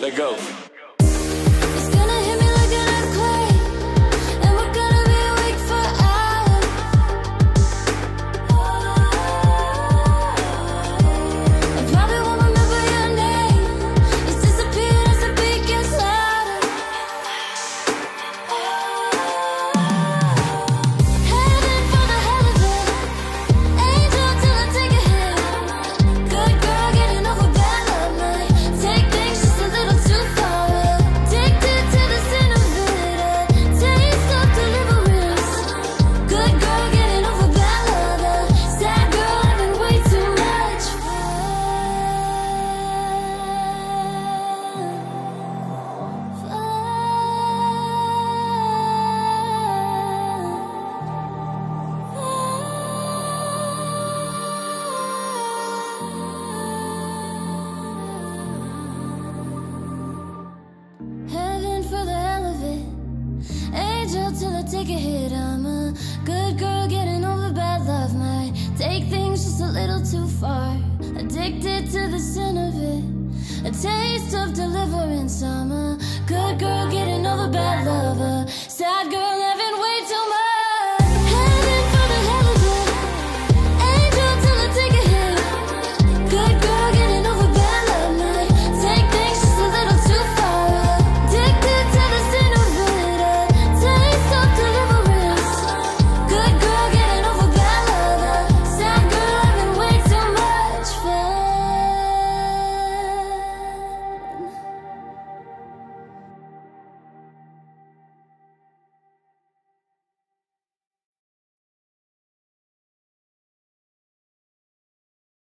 Let go. Take a hit. I'm a good girl getting over bad love. Might take things just a little too far. Addicted to the sin of it. A taste of deliverance. I'm a good girl getting over bad love. A sad girl